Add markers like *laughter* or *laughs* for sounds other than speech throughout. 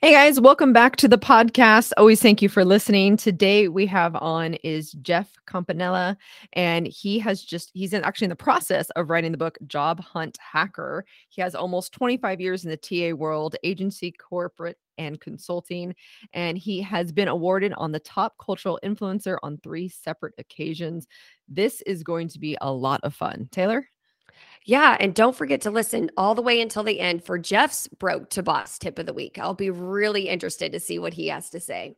Hey guys, welcome back to the podcast. Always thank you for listening. Today we have on is Jeff Campanella, and he has just he's in, actually in the process of writing the book Job Hunt Hacker. He has almost 25 years in the TA world, agency, corporate, and consulting, and he has been awarded on the top cultural influencer on three separate occasions. This is going to be a lot of fun. Taylor? Yeah. And don't forget to listen all the way until the end for Jeff's broke to boss tip of the week. I'll be really interested to see what he has to say.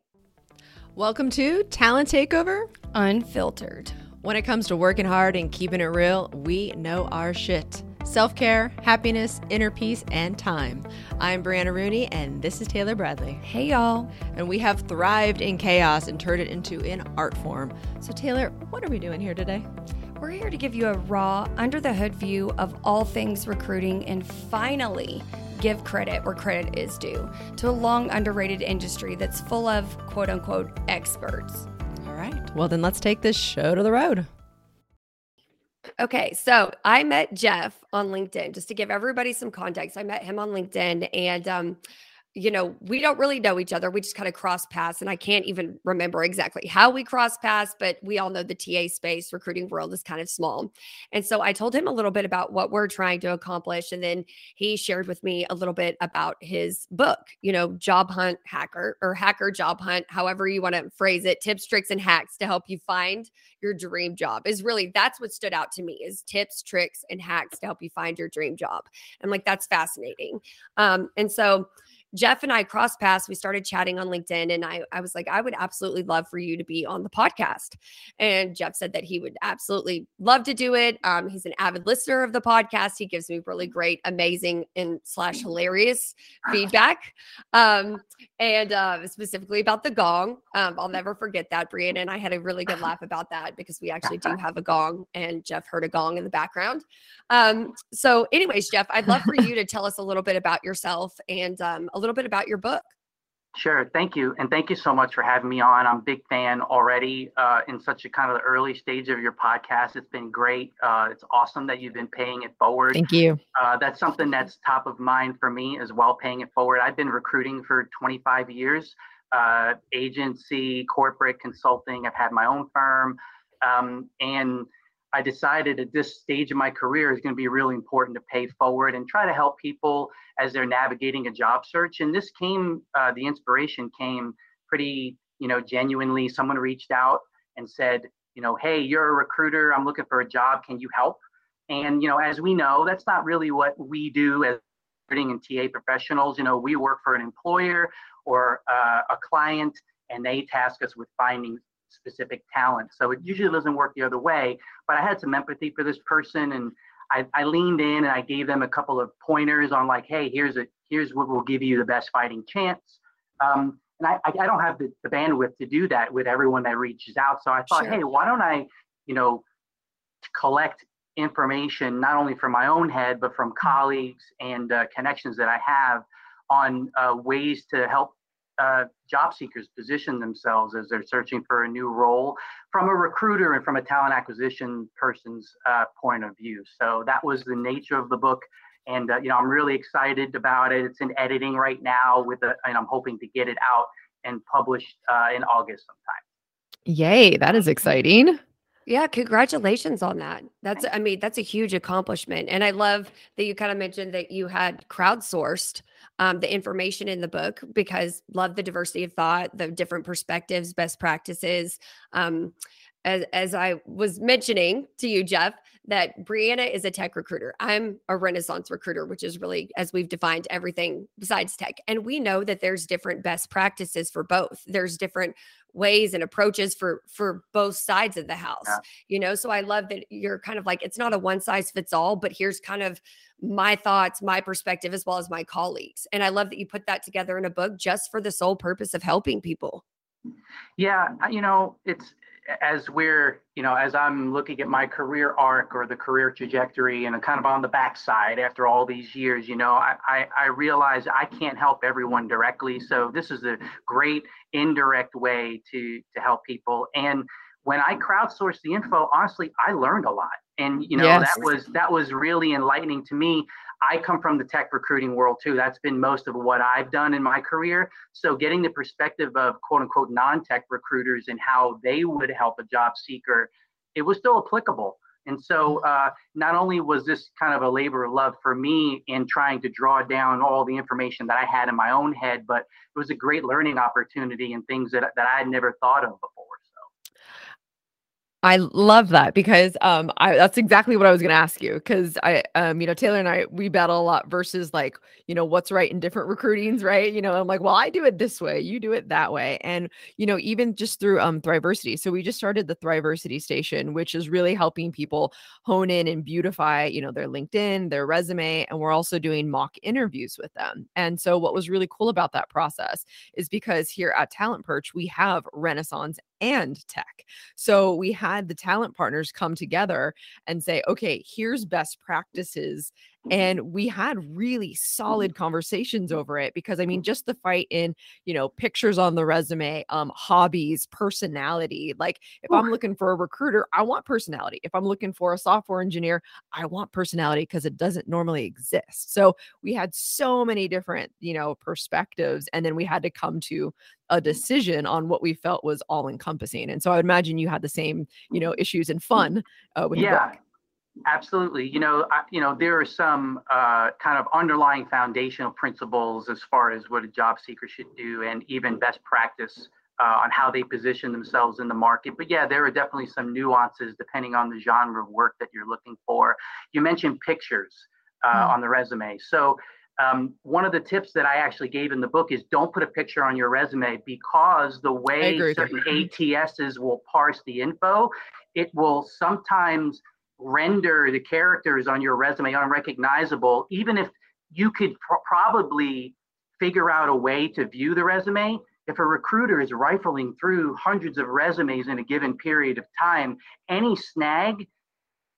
Welcome to Talent Takeover Unfiltered. When it comes to working hard and keeping it real, we know our shit. Self care, happiness, inner peace, and time. I'm Brianna Rooney, and this is Taylor Bradley. Hey, y'all. And we have thrived in chaos and turned it into an art form. So, Taylor, what are we doing here today? We're here to give you a raw, under the hood view of all things recruiting and finally give credit where credit is due to a long underrated industry that's full of quote unquote experts. All right. Well, then let's take this show to the road. Okay, so I met Jeff on LinkedIn just to give everybody some context. I met him on LinkedIn and um, you know, we don't really know each other. We just kind of cross paths. And I can't even remember exactly how we cross paths, but we all know the TA space, recruiting world is kind of small. And so I told him a little bit about what we're trying to accomplish. And then he shared with me a little bit about his book, you know, Job Hunt Hacker or Hacker Job Hunt, however you want to phrase it, tips, tricks, and hacks to help you find your dream job is really that's what stood out to me is tips, tricks, and hacks to help you find your dream job. And like, that's fascinating. Um, and so, Jeff and I crossed paths. We started chatting on LinkedIn, and I, I was like, I would absolutely love for you to be on the podcast. And Jeff said that he would absolutely love to do it. Um, he's an avid listener of the podcast. He gives me really great, amazing, and slash hilarious *laughs* feedback. Um, and uh, specifically about the gong. Um, I'll never forget that. Brianna and I had a really good laugh about that because we actually do have a gong, and Jeff heard a gong in the background. Um, so, anyways, Jeff, I'd love for you to tell us a little bit about yourself and um, a little bit about your book. Sure. Thank you. And thank you so much for having me on. I'm a big fan already uh, in such a kind of the early stage of your podcast. It's been great. Uh, it's awesome that you've been paying it forward. Thank you. Uh, that's something that's top of mind for me as well, paying it forward. I've been recruiting for 25 years, uh, agency, corporate consulting. I've had my own firm. Um, and I decided at this stage of my career is going to be really important to pay forward and try to help people as they're navigating a job search. And this came, uh, the inspiration came pretty, you know, genuinely. Someone reached out and said, you know, hey, you're a recruiter. I'm looking for a job. Can you help? And you know, as we know, that's not really what we do as recruiting and TA professionals. You know, we work for an employer or uh, a client, and they task us with finding specific talent. So it usually doesn't work the other way. But I had some empathy for this person and I, I leaned in and I gave them a couple of pointers on like, hey, here's a here's what will give you the best fighting chance. Um, and I, I don't have the, the bandwidth to do that with everyone that reaches out. So I thought, sure. hey, why don't I, you know, collect information not only from my own head but from colleagues and uh, connections that I have on uh, ways to help uh, job seekers position themselves as they're searching for a new role from a recruiter and from a talent acquisition person's uh, point of view. So that was the nature of the book. And uh, you know, I'm really excited about it. It's in editing right now, with a, and I'm hoping to get it out and published uh, in August sometime. Yay! That is exciting. Yeah, congratulations on that. That's, I mean, that's a huge accomplishment. And I love that you kind of mentioned that you had crowdsourced um, the information in the book because love the diversity of thought, the different perspectives, best practices. Um, as, as I was mentioning to you, Jeff, that Brianna is a tech recruiter. I'm a renaissance recruiter, which is really, as we've defined, everything besides tech. And we know that there's different best practices for both. There's different ways and approaches for for both sides of the house yeah. you know so i love that you're kind of like it's not a one size fits all but here's kind of my thoughts my perspective as well as my colleagues and i love that you put that together in a book just for the sole purpose of helping people yeah you know it's as we're, you know, as I'm looking at my career arc or the career trajectory and kind of on the backside after all these years, you know, I, I, I realize I can't help everyone directly. So this is a great indirect way to to help people. And when I crowdsourced the info, honestly, I learned a lot. And you know yes. that was that was really enlightening to me i come from the tech recruiting world too that's been most of what i've done in my career so getting the perspective of quote unquote non-tech recruiters and how they would help a job seeker it was still applicable and so uh, not only was this kind of a labor of love for me in trying to draw down all the information that I had in my own head, but it was a great learning opportunity and things that, that I had never thought of before. I love that because um I that's exactly what I was going to ask you cuz I um you know Taylor and I we battle a lot versus like you know what's right in different recruitings right you know I'm like well I do it this way you do it that way and you know even just through um Thriversity so we just started the Thriversity station which is really helping people hone in and beautify you know their LinkedIn their resume and we're also doing mock interviews with them and so what was really cool about that process is because here at Talent Perch we have Renaissance and tech. So we had the talent partners come together and say, okay, here's best practices Mm-hmm. and we had really mm-hmm. solid conversations mm-hmm. over it because i mean just the fight in you know pictures on the resume um hobbies personality like if i'm looking for a recruiter i want personality. If i'm looking for a software engineer i want personality because it doesn't normally exist. So we had so many different you know perspectives and then we had to come to a decision on what we felt was all encompassing and so i would imagine you had the same you know issues and fun uh, with yeah Absolutely. You know, I, you know, there are some uh, kind of underlying foundational principles as far as what a job seeker should do, and even best practice uh, on how they position themselves in the market. But yeah, there are definitely some nuances depending on the genre of work that you're looking for. You mentioned pictures uh, mm. on the resume, so. Um, one of the tips that I actually gave in the book is don't put a picture on your resume because the way certain ATSs will parse the info, it will sometimes render the characters on your resume unrecognizable, even if you could probably figure out a way to view the resume. If a recruiter is rifling through hundreds of resumes in a given period of time, any snag,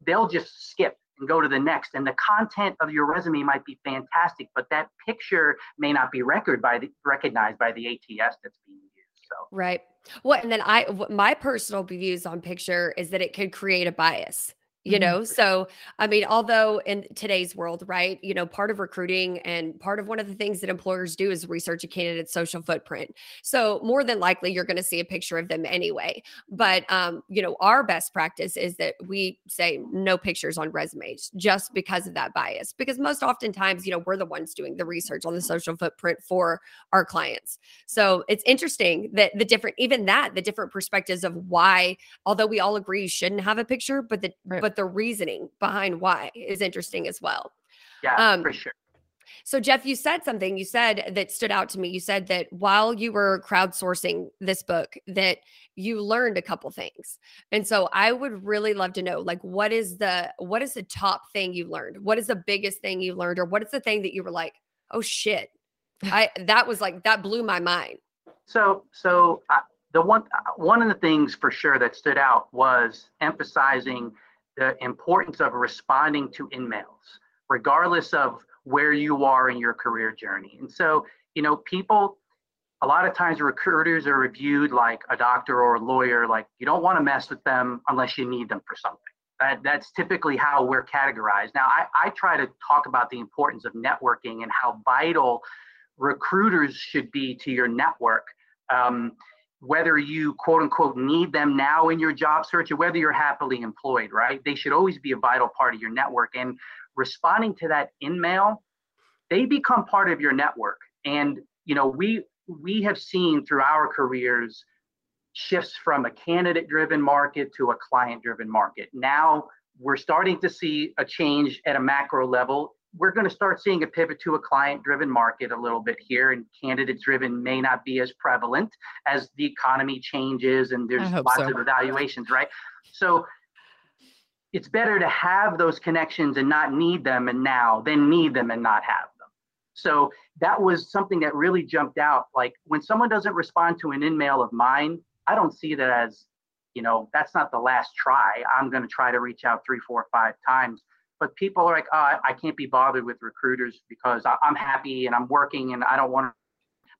they'll just skip and go to the next. And the content of your resume might be fantastic, but that picture may not be record by the, recognized by the ATS that's being used. So right. Well, and then I my personal views on picture is that it could create a bias you mm-hmm. know? So i mean although in today's world right you know part of recruiting and part of one of the things that employers do is research a candidate's social footprint. So more than likely you're going to see a picture of them anyway. But um, you know our best practice is that we say no pictures on resumes just because of that bias. Because most oftentimes you know we're the ones doing the research on the social footprint for our clients. So it's interesting that the different even that the different perspectives of why although we all agree you shouldn't have a picture but the right. but but the reasoning behind why is interesting as well. Yeah, um, for sure. So, Jeff, you said something you said that stood out to me. You said that while you were crowdsourcing this book, that you learned a couple things. And so I would really love to know like what is the what is the top thing you learned? What is the biggest thing you learned or what is the thing that you were like, "Oh shit." *laughs* I that was like that blew my mind. So, so uh, the one uh, one of the things for sure that stood out was emphasizing the importance of responding to in-mails, regardless of where you are in your career journey. And so, you know, people, a lot of times recruiters are reviewed like a doctor or a lawyer, like you don't want to mess with them unless you need them for something. That, that's typically how we're categorized. Now, I, I try to talk about the importance of networking and how vital recruiters should be to your network. Um, whether you quote unquote need them now in your job search or whether you're happily employed, right? They should always be a vital part of your network. And responding to that in mail, they become part of your network. And you know, we we have seen through our careers shifts from a candidate driven market to a client driven market. Now we're starting to see a change at a macro level we're going to start seeing a pivot to a client driven market a little bit here and candidate driven may not be as prevalent as the economy changes and there's lots so. of evaluations right? So it's better to have those connections and not need them and now than need them and not have them. So that was something that really jumped out like when someone doesn't respond to an in-mail of mine i don't see that as you know that's not the last try. I'm going to try to reach out three four five times but people are like, oh, I can't be bothered with recruiters because I, am happy and I'm working and I don't want to.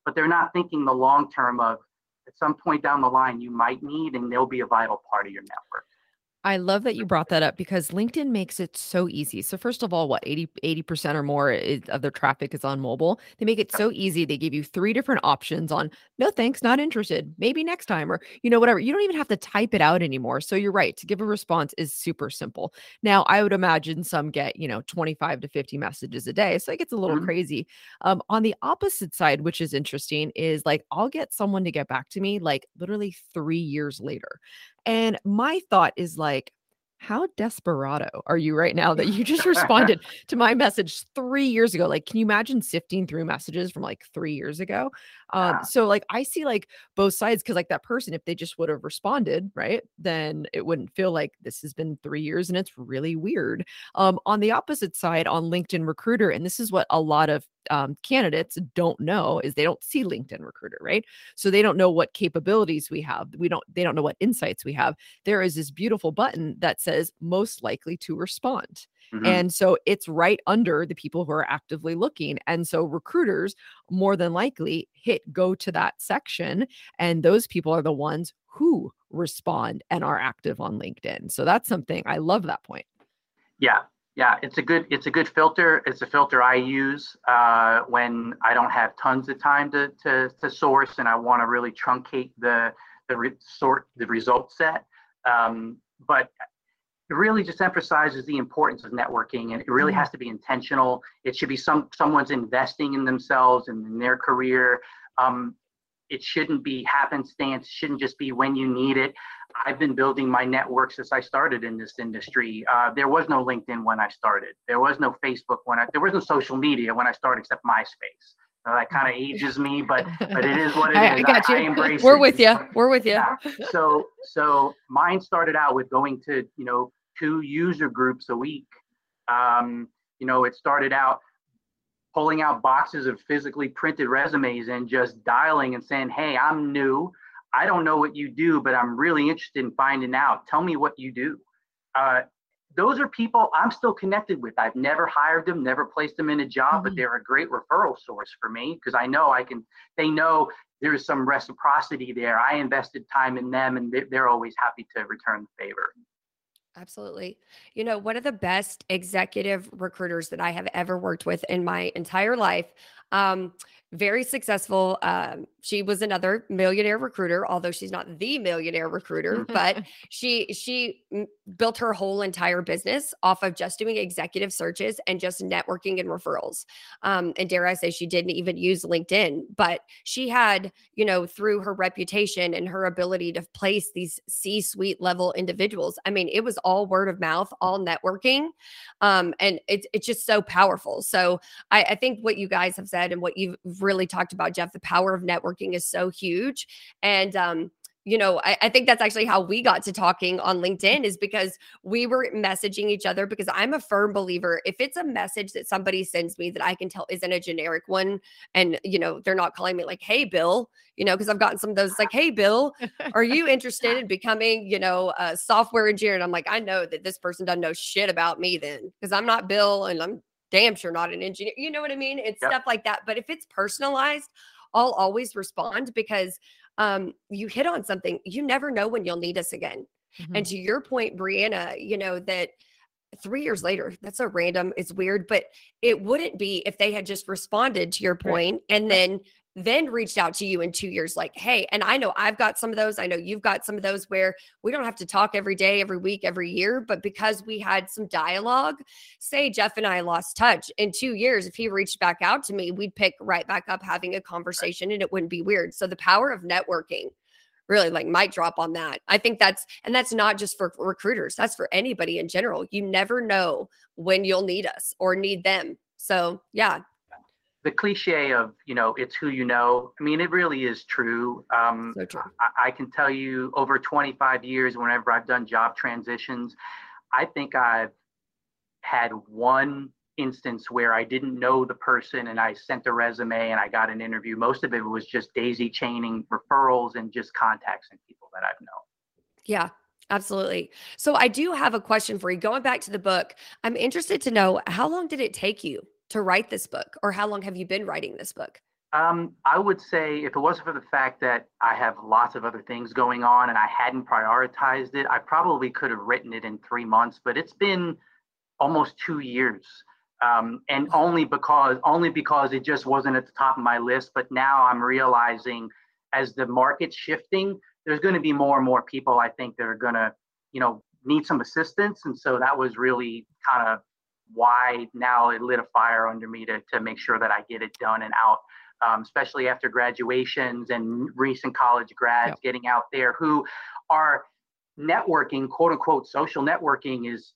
But they're not thinking the long term of at some point down the line you might need and they'll be a vital part of your network. I love that you brought that up because LinkedIn makes it so easy. So first of all, what 80 80% or more is, of their traffic is on mobile. They make it so easy. They give you three different options on no thanks, not interested, maybe next time or you know whatever. You don't even have to type it out anymore. So you're right, to give a response is super simple. Now, I would imagine some get, you know, 25 to 50 messages a day. So it gets a little mm-hmm. crazy. Um, on the opposite side, which is interesting, is like I'll get someone to get back to me like literally 3 years later. And my thought is like, how desperado are you right now that you just *laughs* responded to my message three years ago? Like, can you imagine sifting through messages from like three years ago? Um, so like I see like both sides because like that person, if they just would have responded, right, then it wouldn't feel like this has been three years and it's really weird. Um, on the opposite side, on LinkedIn Recruiter, and this is what a lot of um, candidates don't know is they don't see LinkedIn Recruiter, right? So they don't know what capabilities we have. We don't. They don't know what insights we have. There is this beautiful button that says most likely to respond. Mm-hmm. And so it's right under the people who are actively looking. And so recruiters more than likely hit go to that section. And those people are the ones who respond and are active on LinkedIn. So that's something I love that point. Yeah, yeah, it's a good it's a good filter. It's a filter I use uh, when I don't have tons of time to to, to source and I want to really truncate the the re- sort the result set. Um, but it really just emphasizes the importance of networking and it really mm-hmm. has to be intentional. It should be some someone's investing in themselves and in their career. Um, it shouldn't be happenstance. It shouldn't just be when you need it. I've been building my network since I started in this industry. Uh, there was no LinkedIn when I started. There was no Facebook when I. There was no social media when I started except MySpace. Uh, that kind of ages me, but but it is what *laughs* it I, is. I got you. I embrace We're it. with you. We're with you. Yeah. So so mine started out with going to you know two user groups a week. Um, you know, it started out pulling out boxes of physically printed resumes and just dialing and saying, "Hey, I'm new. I don't know what you do, but I'm really interested in finding out. Tell me what you do." Uh, those are people I'm still connected with. I've never hired them, never placed them in a job, mm-hmm. but they're a great referral source for me because I know I can. They know there's some reciprocity there. I invested time in them, and they're always happy to return the favor. Absolutely. You know, one of the best executive recruiters that I have ever worked with in my entire life um, very successful. Um, she was another millionaire recruiter, although she's not the millionaire recruiter, but *laughs* she she built her whole entire business off of just doing executive searches and just networking and referrals. Um, and dare I say, she didn't even use LinkedIn, but she had, you know, through her reputation and her ability to place these C-suite level individuals. I mean, it was all word of mouth, all networking, um, and it's it's just so powerful. So I, I think what you guys have said and what you've really talked about, Jeff, the power of networking is so huge. And um, you know, I, I, think that's actually how we got to talking on LinkedIn is because we were messaging each other because I'm a firm believer if it's a message that somebody sends me that I can tell isn't a generic one and you know, they're not calling me like, hey Bill, you know, because I've gotten some of those like, hey Bill, are *laughs* you interested in becoming, you know, a software engineer? And I'm like, I know that this person doesn't know shit about me then because I'm not Bill and I'm damn sure not an engineer. You know what I mean? It's yep. stuff like that. But if it's personalized, I'll always respond because um, you hit on something. You never know when you'll need us again. Mm-hmm. And to your point, Brianna, you know, that three years later, that's so random. It's weird, but it wouldn't be if they had just responded to your point right. and then then reached out to you in two years, like, hey, and I know I've got some of those. I know you've got some of those where we don't have to talk every day, every week, every year, but because we had some dialogue, say Jeff and I lost touch in two years, if he reached back out to me, we'd pick right back up having a conversation and it wouldn't be weird. So the power of networking really like might drop on that. I think that's and that's not just for recruiters, that's for anybody in general. You never know when you'll need us or need them. So, yeah, the cliche of you know it's who you know i mean it really is true um, so true I, I, can tell you over 25 years whenever i've done job transitions i think i've had one instance where i didn't know the person and i sent a resume and i got an interview most of it was just daisy chaining referrals and just contacts and people that i've known yeah Absolutely. So I do have a question for you. Going back to the book, I'm interested to know how long did it take you to write this book or how long have you been writing this book Um, I would say if it wasn't for the fact that I have lots of other things going on and I hadn't prioritized it, I probably could have written it in three months. But it's been almost two years, um, and only because only because it just wasn't at the top of my list. But now I'm realizing as the market's shifting, there's going to be more and more people I think that are going to, you know, need some assistance. And so that was really kind of why now it lit a fire under me to to make sure that I get it done and out um, especially after graduations and recent college grads yep. getting out there who are networking, quote unquote, social networking is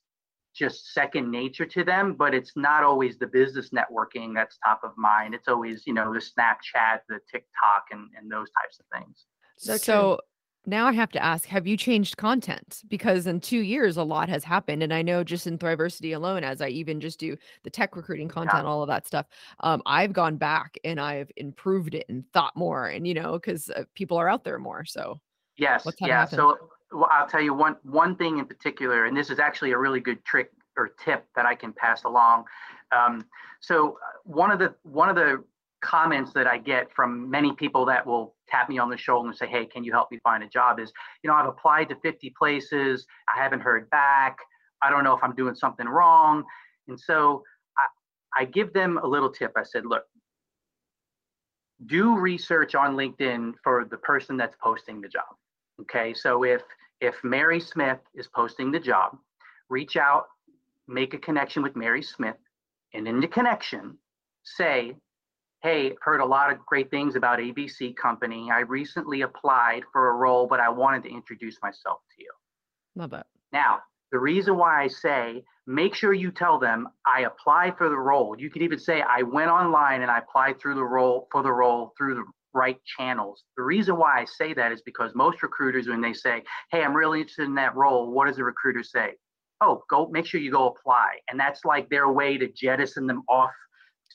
just second nature to them, but it's not always the business networking that's top of mind. It's always, you know, the Snapchat, the TikTok, and, and those types of things. So, so now I have to ask, have you changed content? Because in two years, a lot has happened. And I know just in Thriversity alone, as I even just do the tech recruiting content, yeah. all of that stuff, um, I've gone back and I've improved it and thought more. And, you know, because uh, people are out there more. So, yes. Yeah. So, well, I'll tell you one one thing in particular, and this is actually a really good trick or tip that I can pass along. Um, so, uh, one of the one of the comments that I get from many people that will tap me on the shoulder and say, Hey, can you help me find a job? Is, you know, I've applied to 50 places. I haven't heard back. I don't know if I'm doing something wrong. And so I, I give them a little tip. I said, Look, do research on LinkedIn for the person that's posting the job. Okay. So if, if Mary Smith is posting the job, reach out, make a connection with Mary Smith, and in the connection, say, hey, I've heard a lot of great things about ABC Company. I recently applied for a role, but I wanted to introduce myself to you. Love it. Now, the reason why I say make sure you tell them I applied for the role. You could even say I went online and I applied through the role for the role through the right channels. The reason why I say that is because most recruiters, when they say, Hey, I'm really interested in that role, what does the recruiter say? Oh, go make sure you go apply. And that's like their way to jettison them off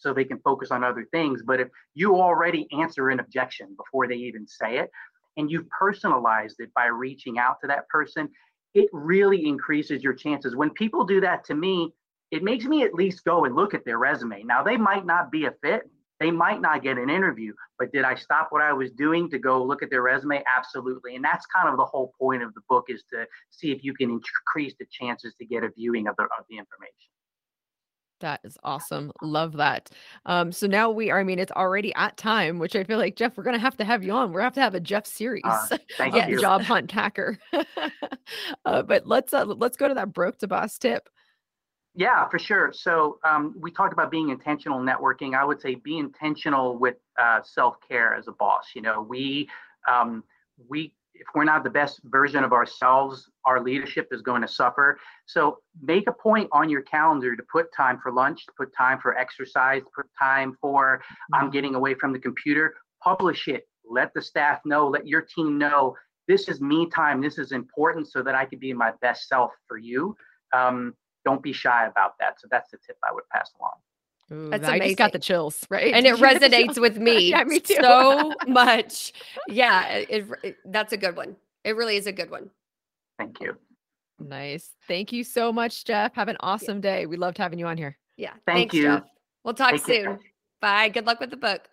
so they can focus on other things. But if you already answer an objection before they even say it, and you've personalized it by reaching out to that person, it really increases your chances. When people do that to me, it makes me at least go and look at their resume. Now, they might not be a fit, they might not get an interview, but did I stop what I was doing to go look at their resume? Absolutely. And that's kind of the whole point of the book is to see if you can increase the chances to get a viewing of the, of the information. That is awesome. Love that. Um, so now we are, I mean, it's already at time, which I feel like Jeff, we're gonna have to have you on. We're gonna have to have a Jeff series. Uh, *laughs* thank yeah, you. Job hunt hacker. *laughs* uh, but let's uh, let's go to that broke to boss tip. Yeah, for sure. So um, we talked about being intentional networking. I would say be intentional with uh, self care as a boss. You know, we um, we if we're not the best version of ourselves, our leadership is going to suffer. So make a point on your calendar to put time for lunch, to put time for exercise, put time for I'm mm-hmm. getting away from the computer. Publish it. Let the staff know, let your team know this is me time. This is important so that I can be my best self for you. Um, don't be shy about that. So that's the tip I would pass along. Ooh, That's amazing. I just got the chills, right? And it *laughs* resonates with *laughs* me, yeah, me too. so *laughs* much. Yeah, it, it, that's a good one. It really is a good one. Thank you. Nice. Thank you so much, Jeff. Have an awesome yeah. day. We loved having you on here. Yeah. Thank Thanks, you. Jeff. We'll talk Take soon. Care. Bye. Good luck with the book.